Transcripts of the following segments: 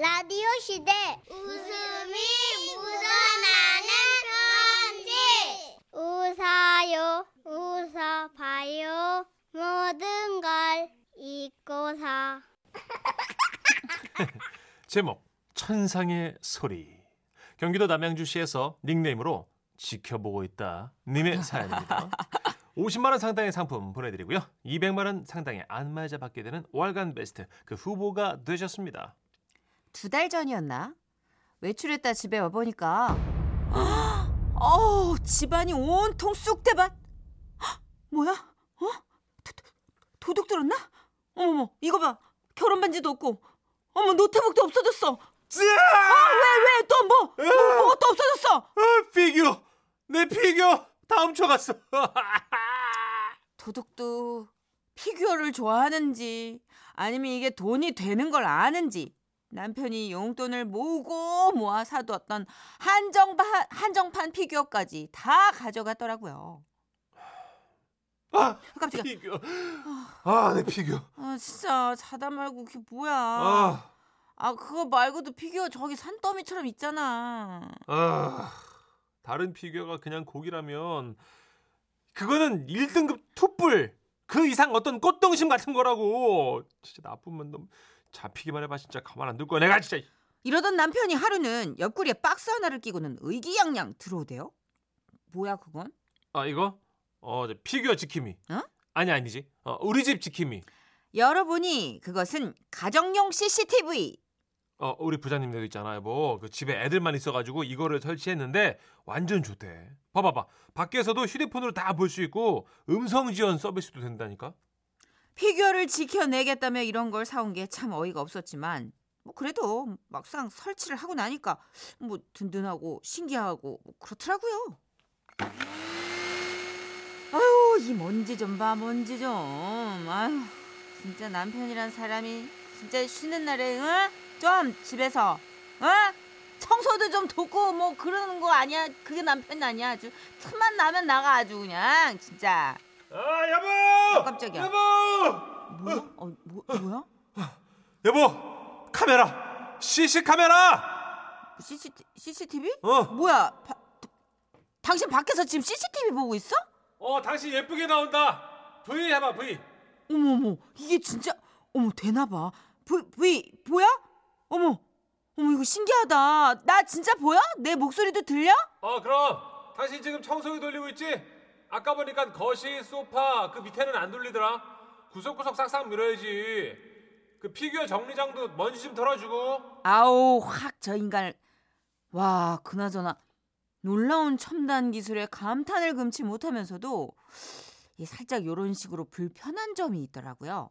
라디오 시대 웃음이 묻어나는 편지 웃어요 웃어봐요 모든 걸 잊고서 제목 천상의 소리 경기도 남양주시에서 닉네임으로 지켜보고 있다 님의 사연입니다. 50만 원 상당의 상품 보내드리고요. 200만 원 상당의 안마의자 받게 되는 월간 베스트 그 후보가 되셨습니다. 두 달 전이었나? 외출했다 집에 와보니까 어우 집안이 온통 쑥대밭 헉, 뭐야? 어? 도, 도, 도둑 들었나? 어머머 이거 봐 결혼 반지도 없고 어머 노트북도 없어졌어 아왜왜 또 뭐? 뭐 뭐가 또 없어졌어 아, 피규어 내 피규어 다 훔쳐갔어. 도둑도 피규어를 좋아하는지 아니면 이게 돈이 되는 걸 아는지 남편이 용돈을 모으고 모아 사두었던 한정판, 한정판 피규어까지 다 가져갔더라고요. 아, 깜짝이야. 피규어. 아, 내 피규어. 아 진짜 사다 말고 그게 뭐야. 아, 아 그거 말고도 피규어 저기 산더미처럼 있잖아. 아. 다른 피규어가 그냥 고기라면 그거는 1등급 투뿔 그 이상 어떤 꽃등심 같은 거라고 진짜 나쁘면 놈 잡히기만 해봐 진짜. 가만 안 둘 거야 내가 진짜. 이러던 남편이 하루는 옆구리에 박스 하나를 끼고는 의기양양 들어오대요. 뭐야 그건? 아 이거? 어저 피규어 지킴이. 어? 아니 아니지. 어, 우리 집 지킴이. 열어보니 그것은 가정용 CCTV. 어 우리 부장님들 있잖아요 뭐 그 집에 애들만 있어가지고 이거를 설치했는데 완전 좋대. 봐봐봐. 밖에서도 휴대폰으로 다 볼 수 있고 음성 지원 서비스도 된다니까 피규어를 지켜내겠다며 이런 걸 사온 게 참 어이가 없었지만 뭐 그래도 막상 설치를 하고 나니까 뭐 든든하고 신기하고 뭐 그렇더라고요. 아유 이 먼지 좀 봐 먼지 좀 아유 진짜 남편이란 사람이 진짜 쉬는 날에 응? 좀 집에서 응? 청소도 좀 돕고 뭐 그러는 거 아니야 그게 남편 아니야 아주 틈만 나면 나가 아주 그냥 진짜 아 여보 깜짝이야. 여보 뭐야? 어, 뭐, 뭐야? 여보 카메라 CC 카메라 CCT, CCTV? 어. 뭐야? 바, 당신 밖에서 지금 CCTV 보고 있어? 어 당신 예쁘게 나온다 V 해봐 V 어머 어머 이게 진짜 어머 되나 봐. V V 보여? 어머 어머 이거 신기하다. 나 진짜 보여? 내 목소리도 들려? 어 그럼 당신 지금 청소기 돌리고 있지? 아까 보니까 거실 소파 그 밑에는 안 돌리더라. 구석구석 싹싹 밀어야지. 그 피규어 정리장도 먼지 좀 털어주고. 아우 확 저 인간을 와 그나저나 놀라운 첨단 기술에 감탄을 금치 못하면서도 이 살짝 요런 식으로 불편한 점이 있더라고요.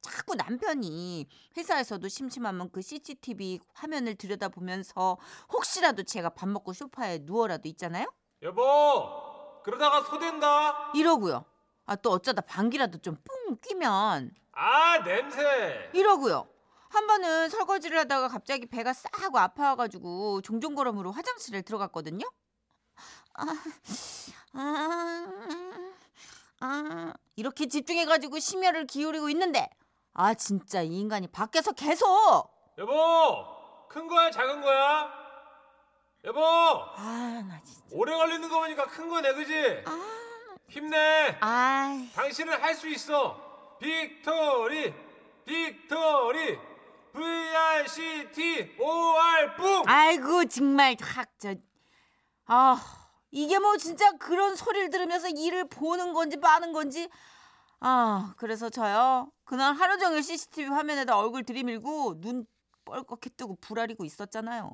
자꾸 남편이 회사에서도 심심하면 그 CCTV 화면을 들여다보면서 혹시라도 제가 밥 먹고 소파에 누워라도 있잖아요? 여보 그러다가 소된다? 이러고요. 아 또 어쩌다 방귀라도 좀 뿡 끼면. 아 냄새. 이러고요. 한 번은 설거지를 하다가 갑자기 배가 싸하고 아파가지고 종종걸음으로 화장실에 들어갔거든요. 아, 아, 아, 이렇게 집중해가지고 심혈을 기울이고 있는데. 아 진짜 이 인간이 밖에서 계속. 여보 큰 거야 작은 거야 여보! 아 나 진짜. 오래 걸리는 거 보니까 큰 거네 그지? 힘내. 아 당신은 할 수 있어. victory victory. VICT OR 뿡! 아이고 정말 확 저. 아 이게 뭐 진짜 그런 소리를 들으면서 일을 보는 건지 빠는 건지. 아 그래서 저요. 그날 하루 종일 CCTV 화면에다 얼굴 들이밀고 눈 뻘겋게 뜨고 불아리고 있었잖아요.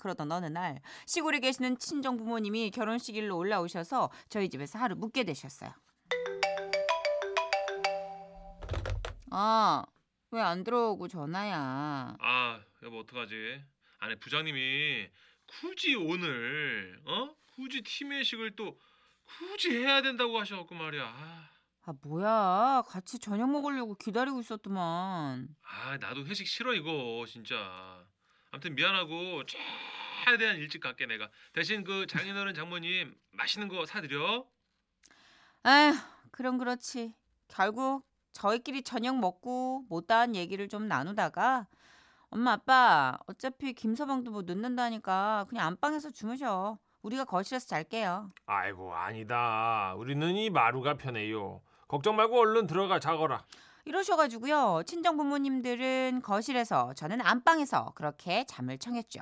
그러던 어느 날 시골에 계시는 친정 부모님이 결혼식 일로 올라오셔서 저희 집에서 하루 묵게 되셨어요. 아 왜 안 들어오고 전화야? 아 여보 어떡하지? 아니 부장님이 굳이 오늘 어? 굳이 팀 회식을 또 굳이 해야 된다고 하셔갖고 말이야. 아, 아 뭐야? 같이 저녁 먹으려고 기다리고 있었더만. 아 나도 회식 싫어 이거 진짜 아무튼 미안하고 최대한 일찍 갈게 내가 대신 그 장인어른 장모님 맛있는 거 사드려 에휴 그럼 그렇지 결국 저희끼리 저녁 먹고 못다한 얘기를 좀 나누다가 엄마 아빠 어차피 김서방도 뭐 늦는다니까 그냥 안방에서 주무셔. 우리가 거실에서 잘게요. 아이고 아니다. 우리는 이 마루가 편해요. 걱정 말고 얼른 들어가 자거라. 이러셔가지고요. 친정 부모님들은 거실에서 저는 안방에서 그렇게 잠을 청했죠.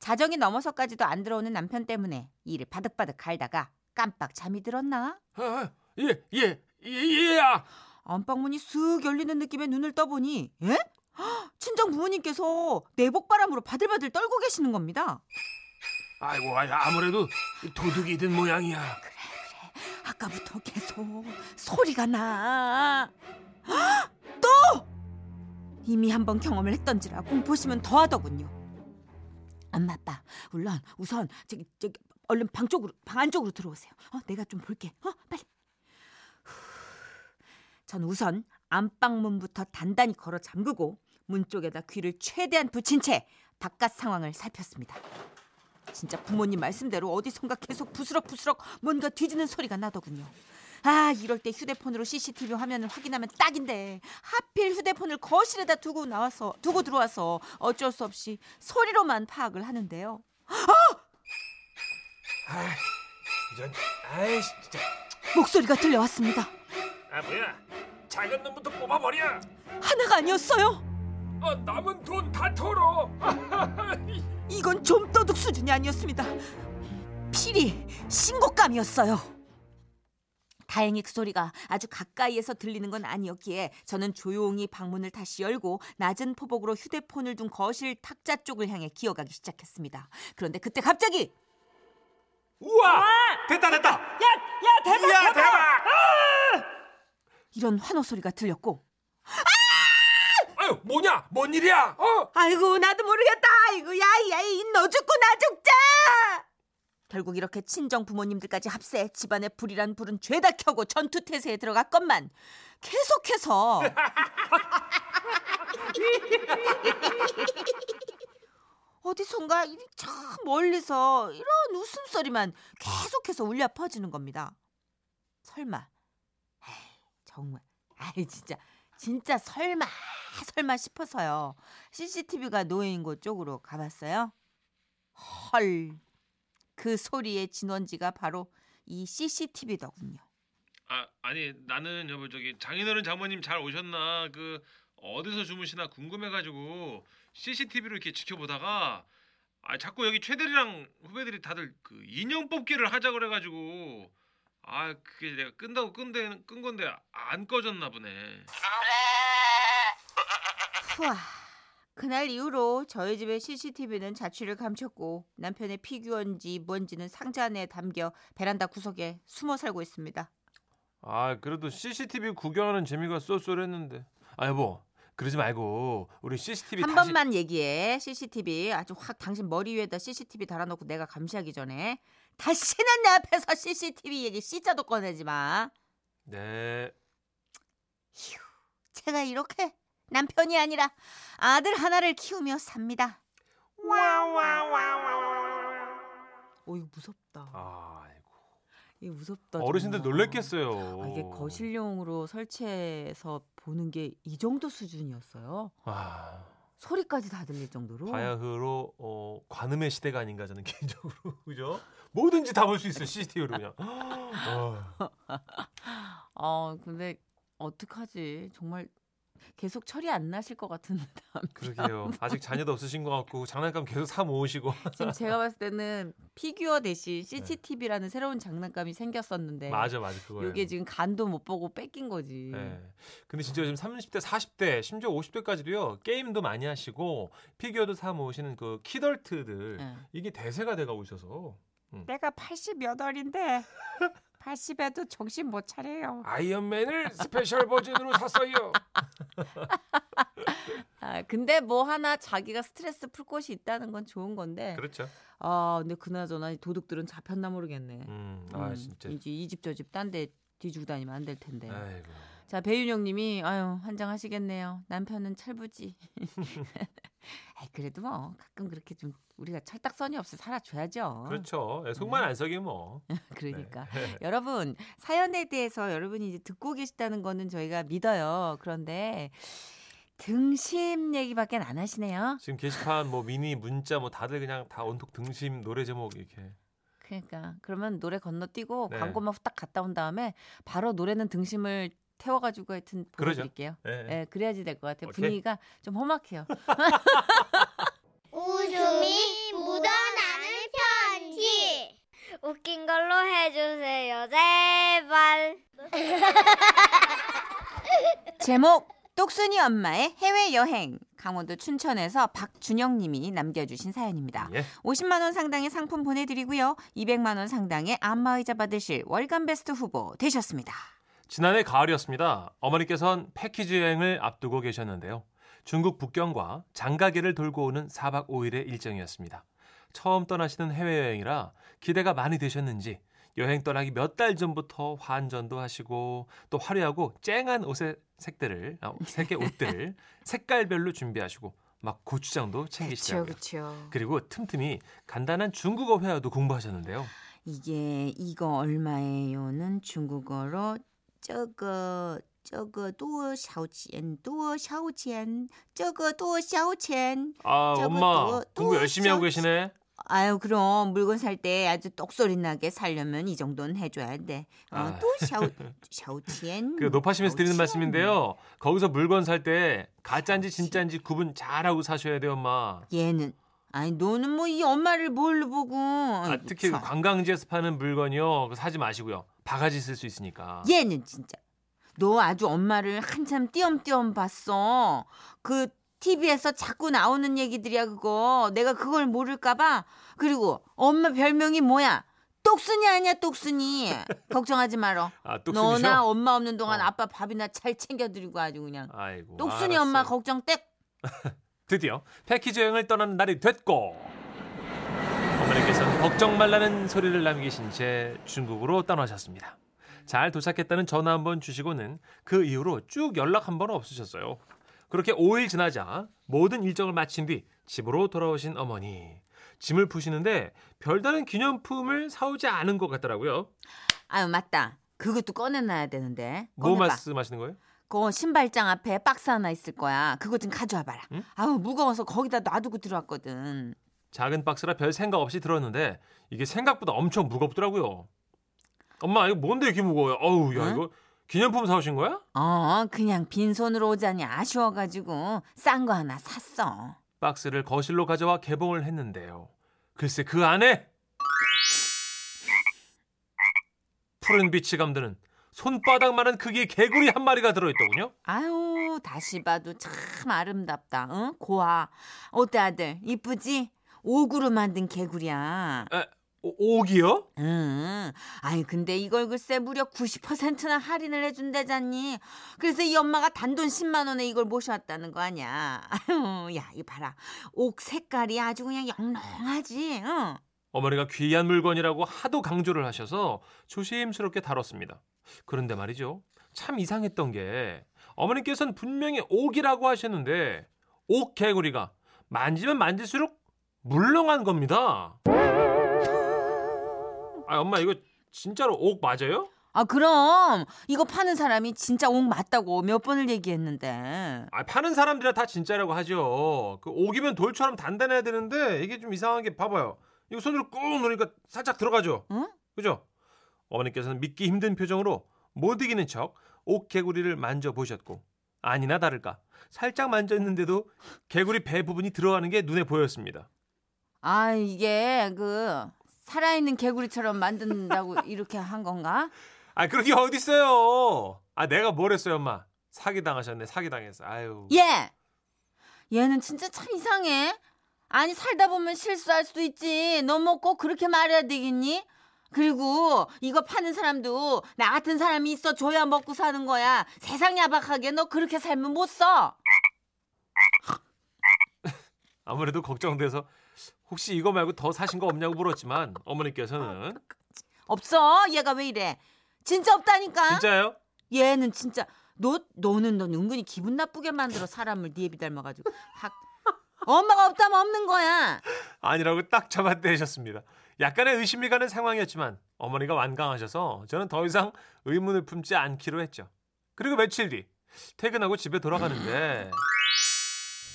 자정이 넘어서까지도 안 들어오는 남편 때문에 이를 바득바득 갈다가 깜빡 잠이 들었나? 아, 예, 예, 예, 예 야. 안방문이 쓱 열리는 느낌에 눈을 떠보니 에? 헉, 친정 부모님께서 내복바람으로 바들바들 떨고 계시는 겁니다. 아이고, 아이, 아무래도 도둑이 든 모양이야. 아까부터 계속 소리가 나. 헉, 또 이미 한 번 경험을 했던지라 공포심은 더하더군요. 엄마 아빠 물론 우선 저기 저기 얼른 방 쪽으로 방 안쪽으로 들어오세요. 어 내가 좀 볼게. 어 빨리. 후, 전 우선 안방 문부터 단단히 걸어 잠그고 문 쪽에다 귀를 최대한 붙인 채 바깥 상황을 살폈습니다. 진짜 부모님 말씀대로 어디선가 계속 부스럭부스럭 뭔가 뒤지는 소리가 나더군요. 아 이럴 때 휴대폰으로 CCTV 화면을 확인하면 딱인데 하필 휴대폰을 거실에다 두고 나와서 두고 들어와서 어쩔 수 없이 소리로만 파악을 하는데요. 아, 이런, 아이, 진짜. 목소리가 들려왔습니다. 아, 뭐야? 작은 놈부터 뽑아버려. 하나가 아니었어요. 어, 남은 돈 다 털어. 이건 좀 도둑 수준이 아니었습니다. 필히 신곡감이었어요. 다행히 그 소리가 아주 가까이에서 들리는 건 아니었기에 저는 조용히 방문을 다시 열고 낮은 포복으로 휴대폰을 둔 거실 탁자 쪽을 향해 기어가기 시작했습니다. 그런데 그때 갑자기 우와! 됐다, 됐다. 야, 야 대박 야, 대박! 이런 환호 소리가 들렸고 아유, 뭐냐? 뭔 일이야? 어? 아이고 나도 모르겠다. 아이고 야야이 너 죽고 나 죽자. 결국 이렇게 친정 부모님들까지 합세 집안의 불이란 불은 죄다 켜고 전투 태세에 들어갔건만 계속해서 어디선가 이참 멀리서 이런 웃음소리만 계속해서 울려 퍼지는 겁니다. 설마, 에이, 정말, 아이 진짜, 진짜 설마, 설마 싶어서요. CCTV가 놓여있는 곳 쪽으로 가봤어요. 헐, 그 소리의 진원지가 바로 이 CCTV더군요. 아, 아니 나는 여보 저기 장인어른 장모님 잘 오셨나 그 어디서 주무시나 궁금해가지고 CCTV로 이렇게 지켜보다가 아 자꾸 여기 최대리랑 후배들이 다들 그 인형 뽑기를 하자 그래가지고 아 그게 내가 끈다고 끈데 끈 건데 안 꺼졌나 보네. 후아. 그날 이후로 저희 집의 CCTV는 자취를 감췄고 남편의 피규어인지 뭔지는 상자 안에 담겨 베란다 구석에 숨어 살고 있습니다. 아 그래도 CCTV 구경하는 재미가 쏠쏠했는데. 아 여보 그러지 말고 우리 CCTV 한 다시 번만 얘기해. CCTV 아주 확 당신 머리 위에다 CCTV 달아놓고 내가 감시하기 전에 다시는 내 앞에서 CCTV 얘기 씨자도 꺼내지 마. 네. 휴, 제가 이렇게 남편이 아니라 아들 하나를 키우며 삽니다. 오 이거 무섭다. 아이고 이거 무섭다. 어르신들 정말. 놀랬겠어요. 아, 이게 거실용으로 설치해서 보는 게 이 정도 수준이었어요. 아. 소리까지 다 들릴 정도로. 바야흐로 어, 관음의 시대가 아닌가 저는 개인적으로 그죠? 뭐든지 다 볼 수 있어요 CCTV로 그냥. 어. 아 근데 어떡하지? 정말 계속 철이 안 나실 것 같은 남 그러게요. 아직 자녀도 없으신 것 같고 장난감 계속 사 모으시고. 지금 제가 봤을 때는 피규어 대신 CCTV라는 새로운 장난감이 생겼었는데 네. 맞아 맞아 그거예요. 이게 지금 간도 못 보고 뺏긴 거지. 네. 근데 진짜 요즘 30대, 40대, 심지어 50대까지도요 게임도 많이 하시고 피규어도 사 모으시는 그 키덜트들 네. 이게 대세가 돼가고 있어서 내가 80여덟인데 80에도 정신 못 차려요. 아이언맨을 special 버전으로 샀어요. 아, 근데 뭐 하나 자기가 스트레스 풀 곳이 있다는 건 좋은 건데. 그렇죠. 아, 근데 그나저나 이 도둑들은 잡혔나 모르겠네. 음, 아 음, 진짜. 이제 이 집 저 집 딴 데 뒤지고 다니면 안 될 텐데. 아이고. 자, 배윤영 님이 아유, 환장하시겠네요. 남편은 철부지. 아이, 그래도 뭐 가끔 그렇게 좀 우리가 철딱선이 없이 살아줘야죠. 그렇죠. 예, 속만 안 썩이면 뭐. 그러니까 네. 여러분 사연에 대해서 여러분이 이제 듣고 계시다는 거는 저희가 믿어요. 그런데 등심 얘기밖에 안 하시네요. 지금 게시판 뭐 미니 문자 뭐 다들 그냥 다 온통 등심 노래 제목 이렇게. 그러니까 그러면 노래 건너뛰고 네. 광고만 후딱 갔다 온 다음에 바로 노래는 등심을 태워가지고 하여튼. 보여드릴게요. 예. 예, 그래야지 될 것 같아요. 오케이. 분위기가 좀 험악해요. 웃음이 묻어나는 편지. 웃긴 걸로 해주세요, 제발. 제목 똑순이 엄마의 해외 여행. 강원도 춘천에서 박준영 님이 남겨주신 사연입니다. 예. 50만 원 상당의 상품 보내드리고요. 200만 원 상당의 안마의자 받으실 월간 베스트 후보 되셨습니다. 지난해 가을이었습니다. 어머니께선 패키지 여행을 앞두고 계셨는데요. 중국 북경과 장가계를 돌고 오는 4박 5일의 일정이었습니다. 처음 떠나시는 해외여행이라 기대가 많이 되셨는지 여행 떠나기 몇 달 전부터 환전도 하시고 또 화려하고 쨍한 옷의 색들을 아, 색의 옷들을 색깔별로 준비하시고 막 고추장도 챙기시더라고요. 그렇죠. 그리고 틈틈이 간단한 중국어 회화도 공부하셨는데요. 이게 이거 얼마예요는 중국어로 저거 저거 두어 샤오첸 두어 샤오첸 저거 두어 샤오첸 아 엄마 공부 열심히 하고 계시네 아유 그럼 물건 살 때 아주 똑소리 나게 살려면 이 정도는 해줘야 돼. 어, 아. 또 샤오 샤오첸. 그 높아시면서 드리는 말씀인데요. 거기서 물건 살 때 가짜인지 진짜인지 구분 잘하고 사셔야 돼요, 엄마. 얘는 아니 너는 뭐 이 엄마를 뭘로 보고. 아, 특히 참. 관광지에서 파는 물건이요 사지 마시고요. 바가지 쓸 수 있으니까. 얘는 진짜 너 아주 엄마를 한참 띄엄띄엄 봤어. 그 TV에서 자꾸 나오는 얘기들이야 그거. 내가 그걸 모를까봐. 그리고 엄마 별명이 뭐야? 똑순이 아니야 똑순이. 걱정하지 말어. 아? 너나 엄마 없는 동안 어. 아빠 밥이나 잘 챙겨드리고 아주 그냥. 아이고. 똑순이 알았어요. 엄마 걱정 땡. 드디어 패키지 여행을 떠나는 날이 됐고 어머니께서는 걱정 말라는 소리를 남기신 채 중국으로 떠나셨습니다. 잘 도착했다는 전화 한번 주시고는 그 이후로 쭉 연락 한번 없으셨어요. 그렇게 5일 지나자 모든 일정을 마친 뒤 집으로 돌아오신 어머니. 짐을 푸시는데 별다른 기념품을 사오지 않은 것 같더라고요. 아유 맞다. 그것도 꺼내놔야 되는데. 뭐 꺼내봐. 말씀하시는 거예요? 그 신발장 앞에 박스 하나 있을 거야. 그거 좀 가져와 봐라. 응? 아우 무거워서 거기다 놔두고 들어왔거든. 작은 박스라 별 생각 없이 들었는데 이게 생각보다 엄청 무겁더라고요. 엄마 이거 뭔데 이렇게 무거워요? 어우 야 응? 이거 기념품 사오신 거야? 어, 그냥 빈손으로 오자니 아쉬워가지고 싼 거 하나 샀어. 박스를 거실로 가져와 개봉을 했는데요. 글쎄 그 안에 푸른 빛이 감드는 손바닥만한 크기의 개구리 한 마리가 들어있더군요. 아유, 다시 봐도 참 아름답다. 응? 고아. 어때 아들? 이쁘지? 옥으로 만든 개구리야. 에, 오, 옥이요? 응. 아니 근데 이걸 글쎄 무려 90%나 할인을 해준다잖니. 그래서 이 엄마가 단돈 10만 원에 이걸 모셔왔다는 거 아니야. 아유, 야, 이거 봐라. 옥 색깔이 아주 그냥 영롱하지. 응. 어머니가 귀한 물건이라고 하도 강조를 하셔서 조심스럽게 다뤘습니다. 그런데 말이죠. 참 이상했던 게 어머니께서는 분명히 옥이라고 하셨는데 옥 개구리가 만지면 만질수록 물렁한 겁니다. 아 엄마 이거 진짜로 옥 맞아요? 아 그럼 이거 파는 사람이 진짜 옥 맞다고 몇 번을 얘기했는데. 아 파는 사람들이 다 진짜라고 하죠. 그 옥이면 돌처럼 단단해야 되는데 이게 좀 이상한 게 봐봐요. 이거 손으로 꾹 누르니까 살짝 들어가죠. 응? 그죠? 어머니께서는 믿기 힘든 표정으로 못 이기는 척 옥 개구리를 만져보셨고 아니나 다를까 살짝 만졌는데도 개구리 배 부분이 들어가는 게 눈에 보였습니다. 아 이게 그 살아있는 개구리처럼 만든다고 이렇게 한 건가? 아 그런 게 어딨어요. 아 내가 뭘 했어요 엄마. 사기 당하셨네 사기 당했어. 아유. 얘 얘는 진짜 참 이상해. 아니 살다 보면 실수할 수도 있지. 너 뭐 꼭 그렇게 말해야 되겠니? 그리고 이거 파는 사람도 나 같은 사람이 있어 줘야 먹고 사는 거야. 세상 야박하게 너 그렇게 살면 못 써. 아무래도 걱정돼서 혹시 이거 말고 더 사신 거 없냐고 물었지만 어머니께서는 없어. 얘가 왜 이래? 진짜 없다니까. 진짜요? 얘는 진짜 너 너는 넌 은근히 기분 나쁘게 만들어 사람을 네 애비 닮아가지고 확 엄마가 없다면 없는 거야. 아니라고 딱 잡아떼셨습니다. 약간의 의심이 가는 상황이었지만 어머니가 완강하셔서 저는 더 이상 의문을 품지 않기로 했죠. 그리고 며칠 뒤 퇴근하고 집에 돌아가는데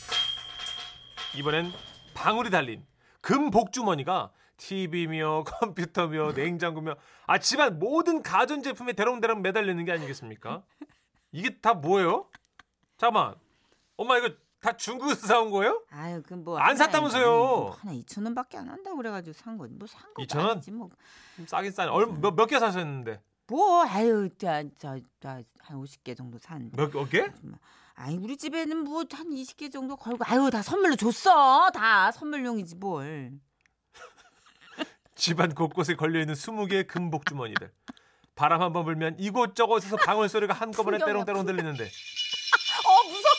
이번엔 방울이 달린 금 복주머니가 TV며 컴퓨터며 냉장고며 아 집안 모든 가전 제품에 대롱대롱 매달리는 게 아니겠습니까? 이게 다 뭐예요? 잠깐만 엄마 이거 다 중국에서 사온 거예요? 아유 그 뭐 안 샀다면서요? 하나 2천 원밖에 안 한다고 그래 가지고 산 거지 뭐산 거. 2,000 원? 아니지 뭐. 좀 싸긴 싸네 얼마 몇개 사셨는데 뭐 아유 저저한 50개 정도 샀는데. 몇 개? 아 이 우리 집에는 뭐 한 20개 정도 걸고 아유 다 선물로 줬어 다 선물용이지 뭘. 집안 곳곳에 걸려 있는 20개의 금복 주머니들. 바람 한 번 불면 이곳저곳에서 방울 소리가 한꺼번에 때롱때롱 들리는데 어 무서워.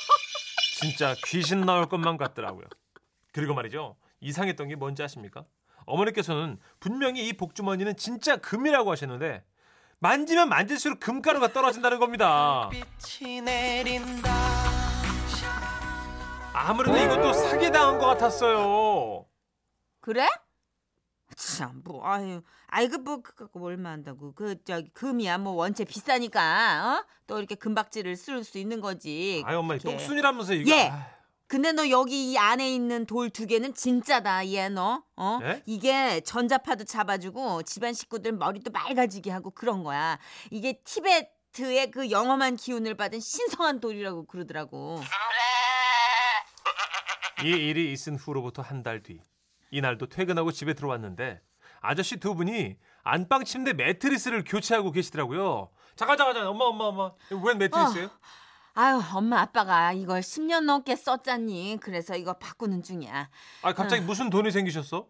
진짜 귀신 나올 것만 같더라고요. 그리고 말이죠. 이상했던 게 뭔지 아십니까? 어머니께서는 분명히 이 복주머니는 진짜 금이라고 하셨는데 만지면 만질수록 금가루가 떨어진다는 겁니다. 아무래도 이것도 사기당한 것 같았어요. 그래? 참, 뭐, 아유, 아이, 그, 뭐, 그, 그, 얼마 한다고. 그, 저기, 금이야, 뭐, 원체 비싸니까, 어? 또 이렇게 금박지를 쓸 수 있는 거지. 아이 엄마 그렇게. 똑순이라면서 이거. 예. 아, 근데 너 여기 이 안에 있는 돌 두 개는 진짜다, 얘 너. 어? 예? 이게 전자파도 잡아주고 집안 식구들 머리도 맑아지게 하고 그런 거야. 이게 티베트의 그 영험한 기운을 받은 신성한 돌이라고 그러더라고. 이 일이 있은 후로부터 한 달 뒤. 이날도 퇴근하고 집에 들어왔는데 아저씨 두 분이 안방 침대 매트리스를 교체하고 계시더라고요. 잠깐 잠깐 잠깐 엄마 엄마 엄마 웬 매트리스예요? 아유, 엄마 아빠가 이걸 10년 넘게 썼잖니. 그래서 이거 바꾸는 중이야. 아 갑자기 무슨 돈이 생기셨어?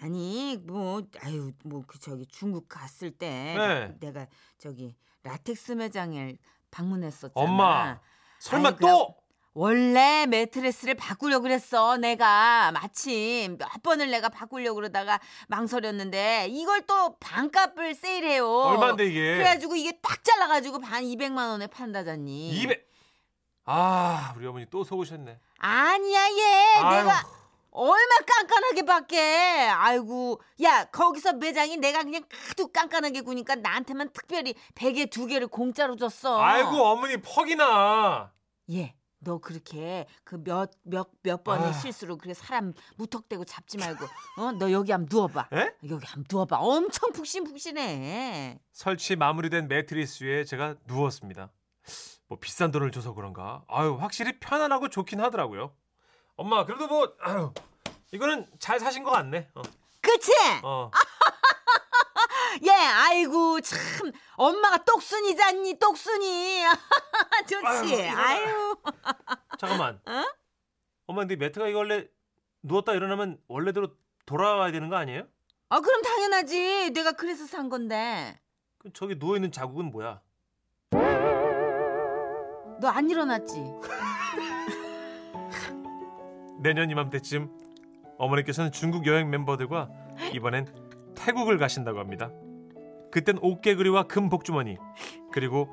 아니 뭐 아유 뭐 그 저기 중국 갔을 때 네. 내가 저기 라텍스 매장을 방문했었잖아. 엄마 설마 아이, 또 원래 매트레스를 바꾸려고 그랬어. 내가 마침 몇 번을 내가 바꾸려고 그러다가 망설였는데 이걸 또 반값을 세일해요. 얼마인데 이게? 그래가지고 이게 딱 잘라가지고 반 200만 원에 판다잖니. 200. 아 우리 어머니 또 속으셨네. 아니야 얘 아유, 내가 얼마 깐깐하게 밖에 아이고 야 거기서 매장이 내가 그냥 하도 깐깐하게 구니까 나한테만 특별히 베개 두 개를 공짜로 줬어 아이고 어머니 퍽이나. 얘 너 그렇게 그 몇 몇 몇 번의 아. 실수로 그래 사람 무턱대고 잡지 말고 어 너 여기 한번 누워봐 에? 여기 한번 누워봐 엄청 푹신푹신해 설치 마무리된 매트리스 위에 제가 누웠습니다. 뭐 비싼 돈을 줘서 그런가? 아유 확실히 편안하고 좋긴 하더라고요. 엄마 그래도 뭐 아유, 이거는 잘 사신 것 같네. 어. 그치 어. 예 아이고 참 엄마가 똑순이잖니 똑순이 좋지 아유, 아유 잠깐만. 어? 엄마 근데 매트가 이거 원래 누웠다 일어나면 원래대로 돌아와야 되는 거 아니에요? 아 그럼 당연하지 내가 그래서 산 건데 그 저기 누워 있는 자국은 뭐야? 너 안 일어났지 내년 이맘때쯤 어머니께서는 중국 여행 멤버들과 이번엔 태국을 가신다고 합니다. 그땐 옷개구리와 금 복주머니 그리고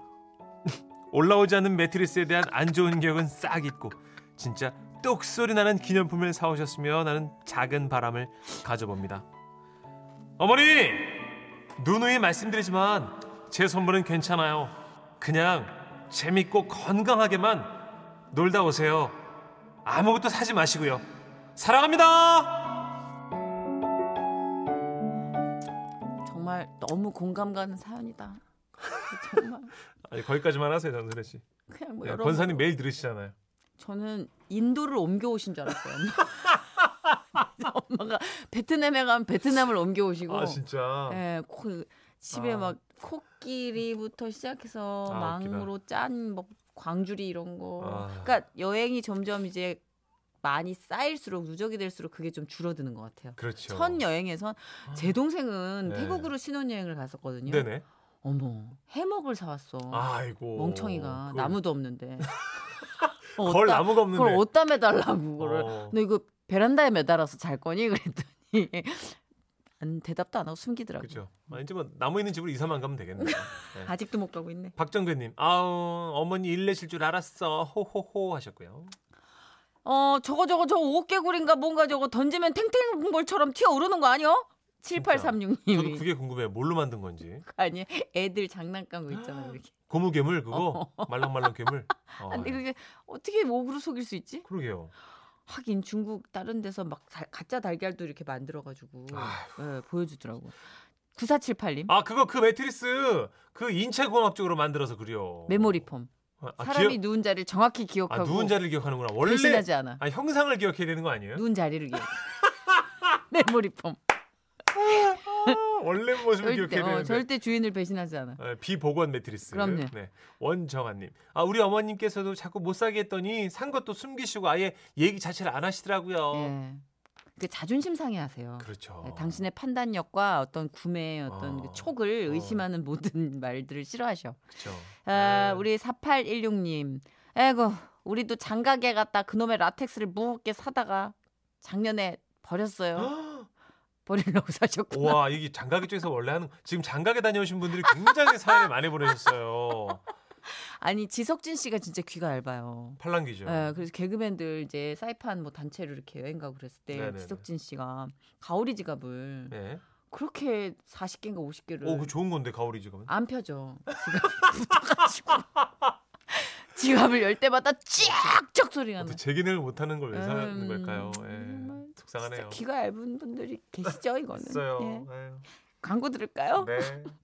올라오지 않는 매트리스에 대한 안 좋은 기억은 싹 잊고 진짜 똑 소리 나는 기념품을 사오셨으면 하는 작은 바람을 가져봅니다. 어머니 누누이 말씀드리지만 제 선물은 괜찮아요. 그냥 재밌고 건강하게만 놀다 오세요. 아무것도 사지 마시고요. 사랑합니다. 정말 너무 공감 가는 사연이다 정말 아니 거기까지만 하세요, 전설혜 씨. 그냥 뭐 네, 여러분 권사님 매일 들으시잖아요. 저는 인도를 옮겨오신 줄 알았어요 엄마가 베트남에 가면 베트남을 옮겨오시고 아 진짜. 예, 코, 집에 아. 막 코끼리부터 시작해서 아. 망으로 짠 뭐 광주리 이런 거. 아. 그러니까 여행이 점점 이제 많이 쌓일수록 누적이 될수록 그게 좀 줄어드는 것 같아요. 그렇죠. 첫 여행에선 제 동생은 네. 태국으로 신혼여행을 갔었거든요. 네네. 어머 해먹을 사왔어. 아이고. 멍청이가 그걸- 나무도 없는데. 어, 걸 어디다- 나무가 없는데. 그걸 어디다 매달라고 그거를. 어. 너 이거 베란다에 매달아서 잘 거니? 그랬더니 안, 대답도 안 하고 숨기더라고. 그렇죠. 아, 이제 뭐 나무 있는 집으로 이사만 가면 되겠네. 네. 아직도 못 가고 있네. 박정배님, 아우 어머니 일 내실 줄 알았어. 호호호 하셨고요. 어 저거 저거 저거 옷개구리인가 뭔가 저거 던지면 탱탱볼처럼 튀어오르는 거 아니요? 저도 7836님이 그게 궁금해요. 뭘로 만든 건지. 아니 애들 장난감 거 있잖아요 이렇게. 고무 괴물 그거 말랑말랑 괴물. 어, 아, 근데 그게 어떻게 목으로 속일 수 있지? 그러게요. 하긴 중국 다른 데서 막 달- 가짜 달걀도 이렇게 만들어 가지고 예, 보여주더라고. 9478님 아 그거 그 매트리스 그 인체공학적으로 만들어서 그려. 메모리 폼. 아, 아, 사람이 기억- 누운 자리를 정확히 아, 기억하고 누운 자리를 기억하는구나. 원래 배신하지 않아. 아 형상을 기억해야 되는 거 아니에요? 누운 자리를 기억. 메모리 폼. 아, 원래 모습을 절대 기억해야 어, 되는데. 절대 주인을 배신하지 않아. 어, 비보건 매트리스. 그럼요. 네. 원정아님. 아 우리 어머님께서도 자꾸 못 사게 했더니 산 것도 숨기시고 아예 얘기 자체를 안 하시더라고요. 예. 그 자존심 상해하세요. 그렇죠. 네, 당신의 판단력과 어떤 구매의 어떤 어. 그 촉을 의심하는 모든 말들을 싫어하셔. 그렇죠. 아, 네. 우리 4816님. 에고, 우리도 장가게 갔다 그놈의 라텍스를 무겁게 사다가 작년에 버렸어요. 버리려고 사셨구나. 와 이게 장가게 쪽에서 원래 하는 지금 장가게 다녀오신 분들이 굉장히 사연을 많이 보내셨어요. 아니, 지석진 씨가 진짜 귀가 얇아요. 팔랑귀죠. 예, 그래서 개그맨들 이제 사이판 뭐 단체로 이렇게 여행 가고 그랬을 때 네네네. 지석진 씨가 가오리 지갑을 네. 그렇게 40개인가 50개를 오, 그 좋은 건데 가오리 지금. 안 펴져. 지갑이 붙어가지고. 지갑을 열 때마다 쫙쫙 소리가 나. 재기능을 못하는 걸왜 사는 음, 걸까요? 예. 속상하네요. 귀가 얇은 분들이 계시죠 이거는. 있어요. 예. 광고 들을까요? 네.